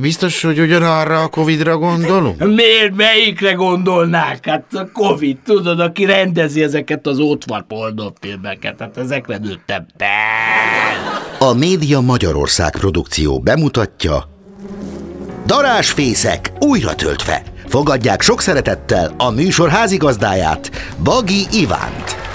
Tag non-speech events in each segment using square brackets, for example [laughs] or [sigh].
biztos, hogy ugyanarra a Covid-ra gondolunk? [laughs] Miért melyikre gondolnák? Hát a Covid, tudod, aki rendezi ezeket az ótvar filmeket, hát ezekre nőttem A Média Magyarország produkció bemutatja Darásfészek újra töltve. Fogadják sok szeretettel a műsor házigazdáját, Bagi Ivánt.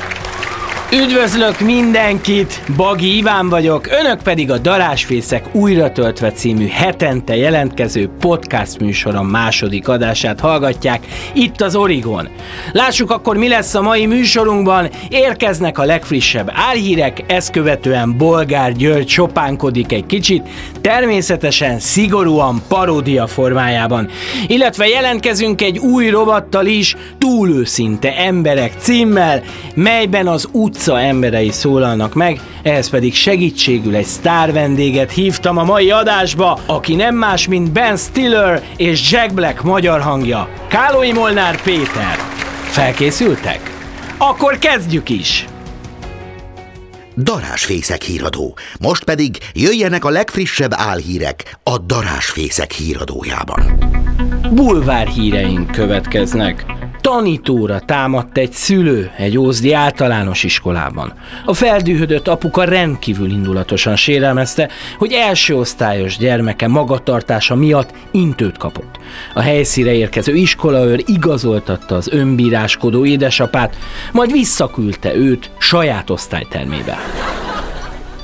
Üdvözlök mindenkit, Bagi Iván vagyok, önök pedig a Darásfészek újra töltve című hetente jelentkező podcast műsorom második adását hallgatják itt az Origon. Lássuk akkor mi lesz a mai műsorunkban, érkeznek a legfrissebb álhírek, ezt követően Bolgár György sopánkodik egy kicsit, természetesen szigorúan paródia formájában, illetve jelentkezünk egy új rovattal is, túlőszinte emberek címmel, melyben az utca utca emberei szólalnak meg, ehhez pedig segítségül egy sztár vendéget hívtam a mai adásba, aki nem más, mint Ben Stiller és Jack Black magyar hangja, Kálói Molnár Péter. Felkészültek? Akkor kezdjük is! Darásfészek híradó. Most pedig jöjjenek a legfrissebb álhírek a Darásfészek híradójában. Bulvár híreink következnek. Tanítóra támadt egy szülő egy ózdi általános iskolában. A feldühödött apuka rendkívül indulatosan sérelmezte, hogy első osztályos gyermeke magatartása miatt intőt kapott. A helyszíre érkező iskolaőr igazoltatta az önbíráskodó édesapát, majd visszaküldte őt saját osztálytermébe.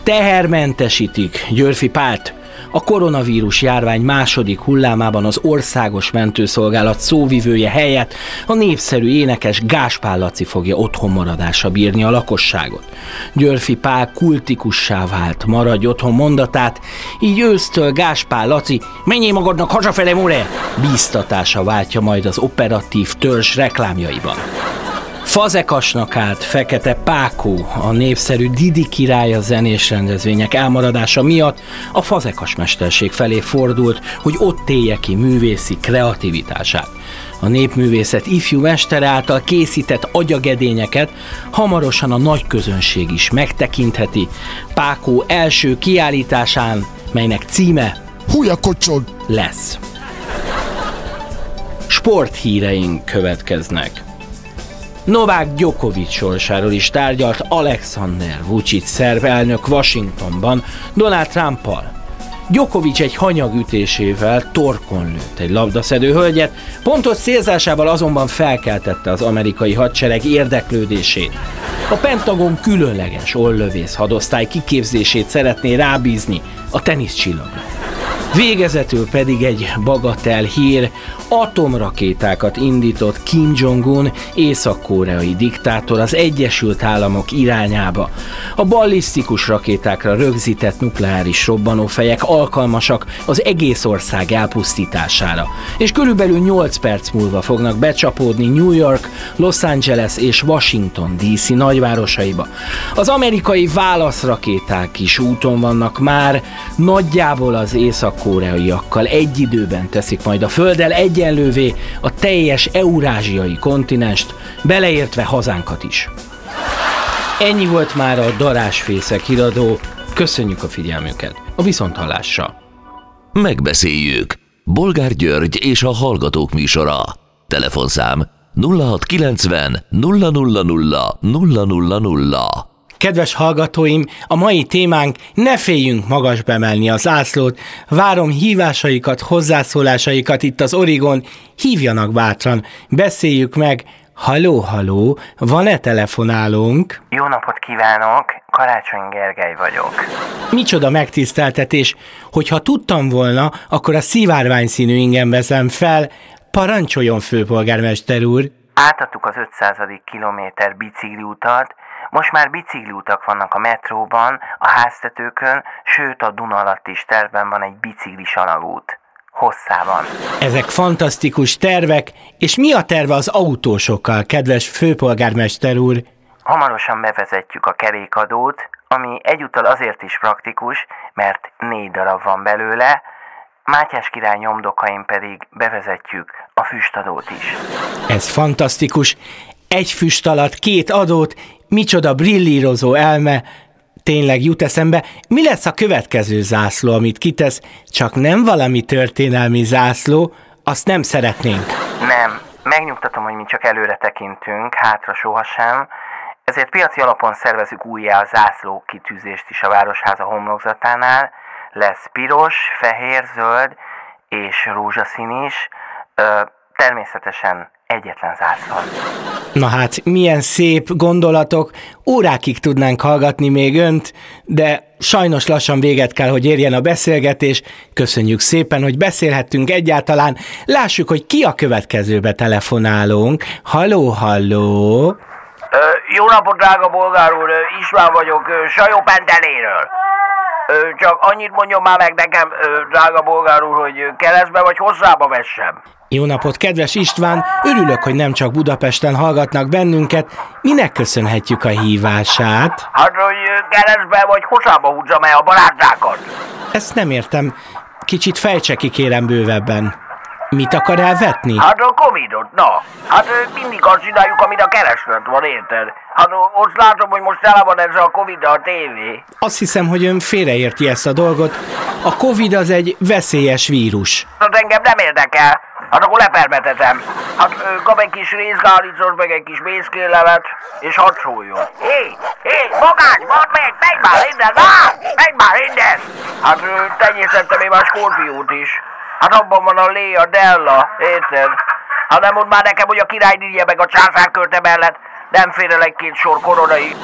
Tehermentesítik Györfi Pált, a koronavírus járvány második hullámában az országos mentőszolgálat szóvivője helyett a népszerű énekes Gáspár Laci fogja otthon maradásra bírni a lakosságot. Györfi Pál kultikussá vált, maradj otthon mondatát, így ősztől Gáspár Laci, menjél magadnak hazafele, more! Bíztatása váltja majd az operatív törzs reklámjaiban. Fazekasnak állt Fekete Pákó, a népszerű Didi királya zenés rendezvények elmaradása miatt a fazekas mesterség felé fordult, hogy ott élje ki művészi kreativitását. A népművészet ifjú mestere által készített agyagedényeket hamarosan a nagy közönség is megtekintheti Pákó első kiállításán, melynek címe Húja kocsog lesz. Sporthíreink következnek. Novák Djokovic sorsáról is tárgyalt Alexander Vucic szerv elnök Washingtonban Donald Trumpal. Djokovic egy hanyagütésével torkon lőtt egy labdaszedő hölgyet, pontos célzásával azonban felkeltette az amerikai hadsereg érdeklődését. A Pentagon különleges ollövész hadosztály kiképzését szeretné rábízni a teniszcsillagra. Végezetül pedig egy bagatel hír, atomrakétákat indított Kim Jong-un észak-koreai diktátor az Egyesült Államok irányába. A ballisztikus rakétákra rögzített nukleáris robbanófejek alkalmasak az egész ország elpusztítására, és körülbelül 8 perc múlva fognak becsapódni New York, Los Angeles és Washington DC nagyvárosaiba. Az amerikai válaszrakéták is úton vannak már, nagyjából az észak-koreaiakkal egy időben teszik majd a Földdel egyenlővé a teljes eurázsiai kontinenst, beleértve hazánkat is. Ennyi volt már a Darásfészek híradó. Köszönjük a figyelmüket. A viszonthallásra. Megbeszéljük. Bolgár György és a Hallgatók műsora. Telefonszám 0690 000 000. Kedves hallgatóim, a mai témánk ne féljünk magas bemelni az zászlót. Várom hívásaikat, hozzászólásaikat itt az Origon. Hívjanak bátran, beszéljük meg. Haló, haló, van-e telefonálónk? Jó napot kívánok, Karácsony Gergely vagyok. Micsoda megtiszteltetés, hogyha tudtam volna, akkor a szivárvány színű ingem veszem fel. Parancsoljon, főpolgármester úr! Átadtuk az 500. kilométer bicikliutat, most már bicikliutak vannak a metróban, a háztetőkön, sőt a Duna alatt is tervben van egy biciklis alagút. Hosszában. Ezek fantasztikus tervek, és mi a terve az autósokkal, kedves főpolgármester úr? Hamarosan bevezetjük a kerékadót, ami egyúttal azért is praktikus, mert négy darab van belőle, Mátyás király nyomdokain pedig bevezetjük a füstadót is. Ez fantasztikus. Egy füst alatt két adót, micsoda brillírozó elme. Tényleg jut eszembe, mi lesz a következő zászló, amit kitesz, csak nem valami történelmi zászló, azt nem szeretnénk. Nem, megnyugtatom, hogy mi csak előre tekintünk, hátra sohasem, ezért piaci alapon szervezünk újjá a zászló kitűzést is a Városháza homlokzatánál. Lesz piros, fehér, zöld és rózsaszín is, ö, természetesen egyetlen zászló. Na hát, milyen szép gondolatok, órákig tudnánk hallgatni még önt, de sajnos lassan véget kell, hogy érjen a beszélgetés. Köszönjük szépen, hogy beszélhettünk egyáltalán. Lássuk, hogy ki a következőbe telefonálunk. Halló, halló! Jó napot, drága bolgár úr, István vagyok, Sajó Penteléről. Csak annyit mondjon már meg nekem, drága bolgár úr, hogy keresztbe vagy hosszába vessem. Jó napot, kedves István! Örülök, hogy nem csak Budapesten hallgatnak bennünket. Minek köszönhetjük a hívását? Hát, hogy ö, keresztbe vagy hosszába húzzam el a barátsákat. Ezt nem értem. Kicsit fejtse ki kérem bővebben. Mit akar elvetni? Hát a Covidot, na. Hát mindig azt csináljuk, amit a kereslet van, érted? Hát azt látom, hogy most tele van ez a Covid a tévé. Azt hiszem, hogy ön félreérti ezt a dolgot. A Covid az egy veszélyes vírus. Hát engem nem érdekel. Hát akkor lepermetetem. Hát kap egy kis részgálicot, meg egy kis mészkérlevet, és hadd szóljon. Hé, hé, magány, mondd meg, menj már innen, na! Menj már innen! Hát ö, tenyésztettem én már skorpiót is. Hát abban van a lé, a della, érted? Hát nem mondd már nekem, hogy a királynője meg a császárkörte mellett nem fér el egy-két sor koronai.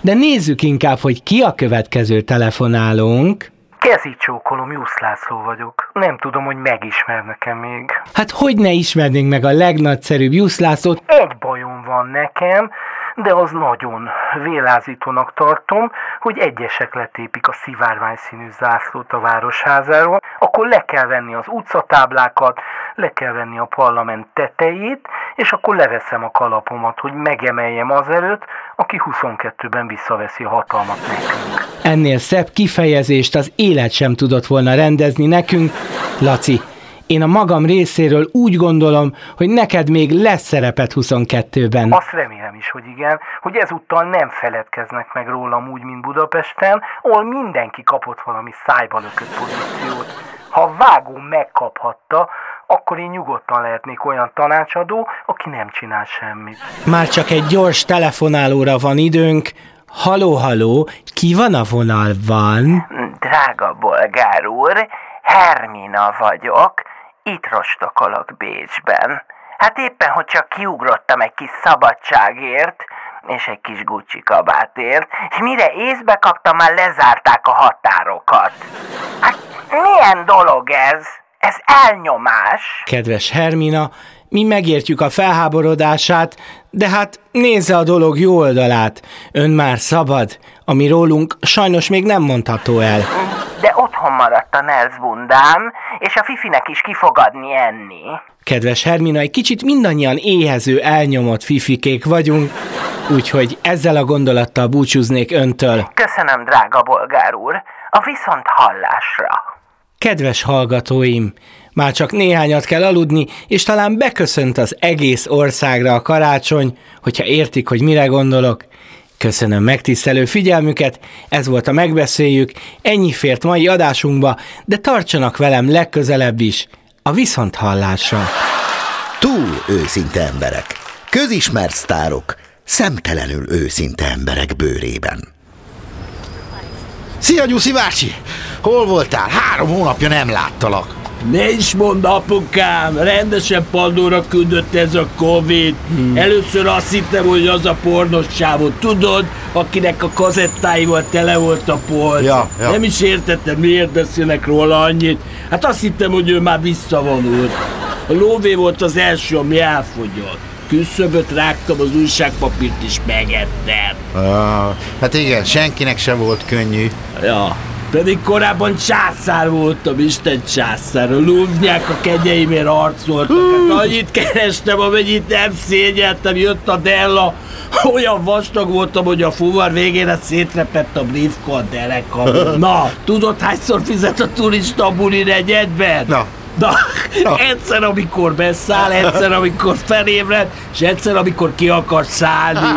De nézzük inkább, hogy ki a következő telefonálónk. Kezi csókolom, Jusz László vagyok. Nem tudom, hogy megismernek-e még. Hát hogy ne ismernénk meg a legnagyszerűbb Jusz Lászlót? Egy bajom van nekem, de az nagyon vélázítónak tartom, hogy egyesek letépik a szivárvány színű zászlót a városházáról, akkor le kell venni az utcatáblákat, le kell venni a parlament tetejét, és akkor leveszem a kalapomat, hogy megemeljem az előtt, aki 22-ben visszaveszi a hatalmat nekünk. Ennél szebb kifejezést az élet sem tudott volna rendezni nekünk. Laci, én a magam részéről úgy gondolom, hogy neked még lesz szerepet 22-ben. Azt remélem is, hogy igen, hogy ezúttal nem feledkeznek meg rólam úgy, mint Budapesten, ahol mindenki kapott valami szájba lökött pozíciót. Ha a vágó megkaphatta, akkor én nyugodtan lehetnék olyan tanácsadó, aki nem csinál semmit. Már csak egy gyors telefonálóra van időnk. Haló, haló, ki van a vonalban? Drága bolgár úr, Hermina vagyok, itt rostokolok Bécsben. Hát éppen, hogy csak kiugrottam egy kis szabadságért, és egy kis Gucci kabátért, és mire észbe kaptam, már lezárták a határokat. Hát milyen dolog ez? Ez elnyomás. Kedves Hermina, mi megértjük a felháborodását, de hát nézze a dolog jó oldalát. Ön már szabad, ami rólunk sajnos még nem mondható el. De otthon maradt a Nelsbundám, és a Fifinek is kifogadni enni. Kedves Hermina, egy kicsit mindannyian éhező, elnyomott fifikék vagyunk, úgyhogy ezzel a gondolattal búcsúznék öntől. Köszönöm, drága bolgár úr, a viszont hallásra. Kedves hallgatóim, már csak néhányat kell aludni, és talán beköszönt az egész országra a karácsony, hogyha értik, hogy mire gondolok. Köszönöm megtisztelő figyelmüket, ez volt a megbeszéljük, ennyi fért mai adásunkba, de tartsanak velem legközelebb is, a viszonthallásra. Túl őszinte emberek, közismert sztárok, szemtelenül őszinte emberek bőrében. Szia, Gyuszi bácsi! Hol voltál? Három hónapja nem láttalak. Ne is mondd, apukám, rendesen padlóra küldött ez a Covid. Hmm. Először azt hittem, hogy az a pornos csávó, tudod, akinek a kazettáival tele volt a polc. Ja, ja. Nem is értettem, miért beszélnek róla annyit. Hát azt hittem, hogy ő már visszavonult. A lóvé volt az első, ami elfogyott. Küszöböt rágtam, az újságpapírt is megettem. Ah, hát igen, senkinek sem volt könnyű. Ja, pedig korábban császár voltam, Isten császár. A lúvnyák a kegyeimért harcoltak. Hát annyit kerestem, amennyit nem szégyeltem, jött a Della. Olyan vastag voltam, hogy a fuvar végére szétrepett a briefka a derekam. [laughs] Na, tudod hányszor fizet a turista a buli negyedben? Na. Na, egyszer, amikor beszáll, egyszer, amikor felébred, és egyszer, amikor ki akar szállni.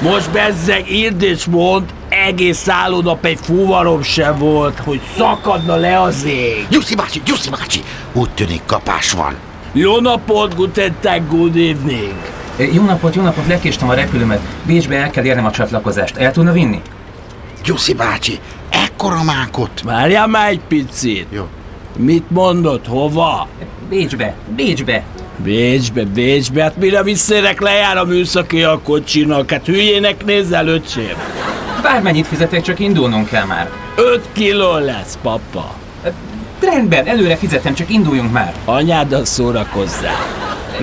[laughs] Most bezzeg, írd és mond, egész szállónap egy fuvarom sem volt, hogy szakadna le az ég. Gyuszi bácsi, Gyuszi bácsi! Úgy tűnik kapás van. Jó napot, guten tag, good evening. Jó napot, jó napot, lekéstem a repülőmet. Bécsbe el kell érnem a csatlakozást. El tudna vinni? Gyuszi bácsi, ekkora mákot! Várjál már egy picit. Jó. Mit mondott, hova? Bécsbe, Bécsbe. Bécsbe, Bécsbe, hát mire visszérek lejár a műszaki a kocsinak, hát hülyének nézzel, öcsém. Bármennyit fizetek, csak indulnunk kell már. 5 kiló lesz, papa. Rendben, előre fizetem, csak induljunk már. Anyáddal szórakozzál.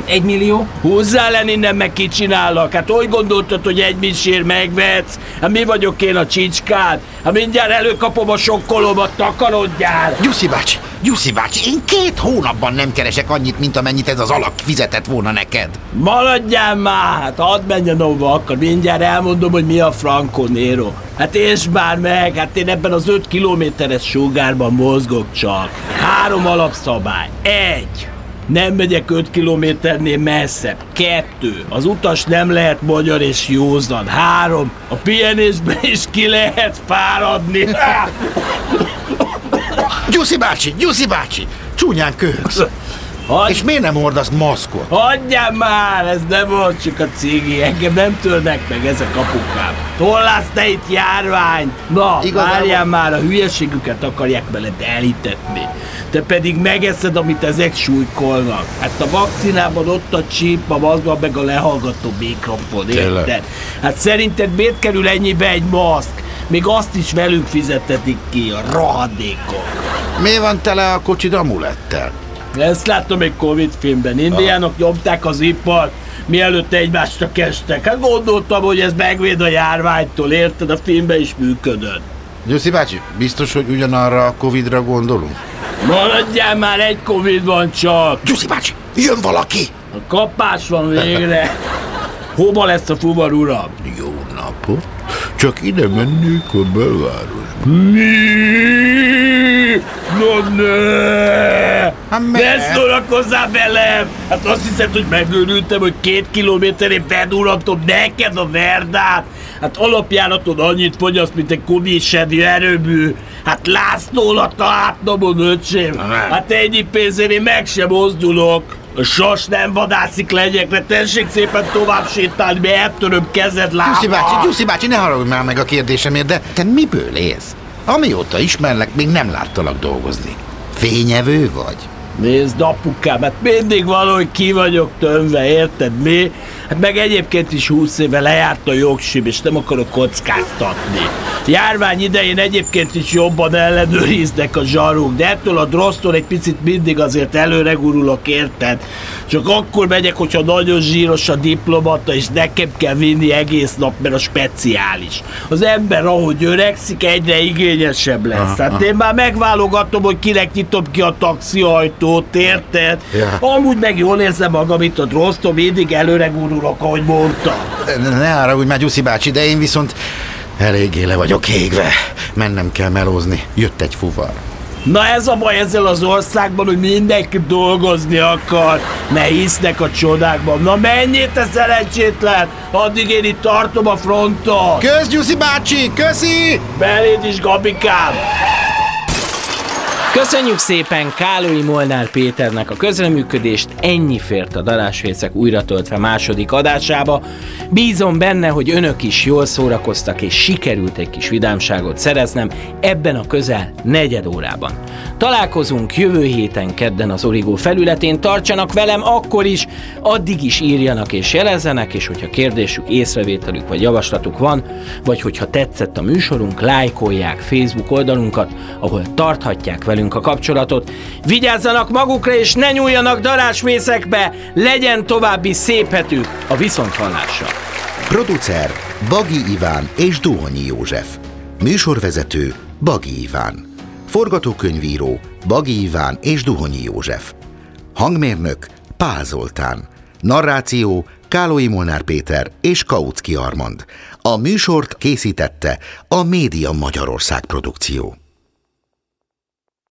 Egy millió? Húzzál el innen, meg kicsinálok. Hát hogy gondoltad, hogy egy misér megvetsz? Hát mi vagyok én a csicskád? Hát mindjárt előkapom a sokkolómat, takarodjál! Gyuszi bácsi, Gyuszi bácsi, én két hónapban nem keresek annyit, mint amennyit ez az alak fizetett volna neked. Maradjál már! Hát hadd menjen ahova akar, mindjárt elmondom, hogy mi a Franco Nero. Hát és már meg, hát én ebben az 5 kilométeres sugárban mozgok csak. Három alapszabály. Egy. Nem megyek 5 kilométernél messzebb. Kettő. Az utas nem lehet magyar és józan. Három. A pihenésben is ki lehet fáradni. [laughs] Gyuszi bácsi, Gyuszi bácsi, csúnyán köhögsz. Hagy, És miért nem hordasz maszkot? hagyjál már, ez nem volt csak a cigi, engem nem törnek meg ezek apukám. Tollász te itt járvány? Na, Igazából- várjál már, a hülyeségüket akarják veled elhitetni. Te pedig megeszed, amit ezek súlykolnak. Hát a vakcinában ott a csíp, a mazban meg a lehallgató mikrofon, érted? Hát szerinted miért kerül ennyibe egy maszk? Még azt is velünk fizetetik ki, a rohadékok. Miért van tele a kocsid amulettel? Ezt láttam egy Covid filmben. Indiánok nyomták az ipart, mielőtt egymásra kestek. Hát gondoltam, hogy ez megvéd a járványtól, érted? A filmben is működött. Gyuszi bácsi, biztos, hogy ugyanarra a Covidra gondolunk? Maradjál már, egy Covid van csak. Gyuszi bácsi, jön valaki! A kapás van végre. Hova lesz a fuvar uram? Jó napot! Csak ide mennék a belvárosba. No ne! Hát Ne szórakozzál velem! Hát azt hiszed, hogy megőrültem, hogy két kilométerén bedúrantom neked a verdát? Hát alapjáraton annyit fogyaszt, mint egy komissedű erőmű. Hát László a átnomon, öcsém. Hát ennyi pénzért én meg sem mozdulok. A sas nem vadászik legyekre, tessék szépen tovább sétálni, mert eltöröm kezed lábad. Gyuszi bácsi, Gyuszi bácsi, ne haragudj már meg a kérdésemért, de te miből élsz? Amióta ismerlek, még nem láttalak dolgozni. Fényevő vagy? Nézd, apukám, hát mindig valahogy ki vagyok tömve, érted mi? Hát meg egyébként is 20 éve lejárt a jogsim, és nem akarok kockáztatni. Járvány idején egyébként is jobban ellenőriznek a zsaruk, de ettől a drosztól egy picit mindig azért előre gurulok, érted? Csak akkor megyek, hogyha nagyon zsíros a diplomata, és nekem kell vinni egész nap, mert a speciális. Az ember, ahogy öregszik, egyre igényesebb lesz. Hát én már megválogatom, hogy kinek nyitom ki a taxiajtót, érted? Ja. Amúgy meg jól érzem magam itt a drosztom, mindig előre gurulok, ahogy mondtam. Ne, ne haragudj már, Gyuszi bácsi, de én viszont eléggé le vagyok égve. Mennem kell melózni. Jött egy fuvar. Na ez a baj ezzel az országban, hogy mindenki dolgozni akar, ne hisznek a csodákban. Na menjél te szerencsétlen, addig én itt tartom a fronton. Kösz, Gyuszi bácsi, köszi! Beléd is, Gabikám! Köszönjük szépen Kálói Molnár Péternek a közreműködést, ennyi fért a darásfészek újra töltve második adásába. Bízom benne, hogy önök is jól szórakoztak, és sikerült egy kis vidámságot szereznem ebben a közel negyed órában. Találkozunk jövő héten kedden az Origó felületén, tartsanak velem akkor is, addig is írjanak és jelezzenek, és hogyha kérdésük, észrevételük vagy javaslatuk van, vagy hogyha tetszett a műsorunk, lájkolják Facebook oldalunkat, ahol tarthatják velünk a kapcsolatot. Vigyázzanak magukra és ne nyúljanak darásvészekbe, legyen további szép hetük a viszonthallásra. Producer Bagi Iván és Duhonyi József. Műsorvezető Bagi Iván. Forgatókönyvíró Bagi Iván és Duhonyi József. Hangmérnök Pál Zoltán. Narráció Kálói Molnár Péter és Kautsky Armand. A műsort készítette a Média Magyarország produkció.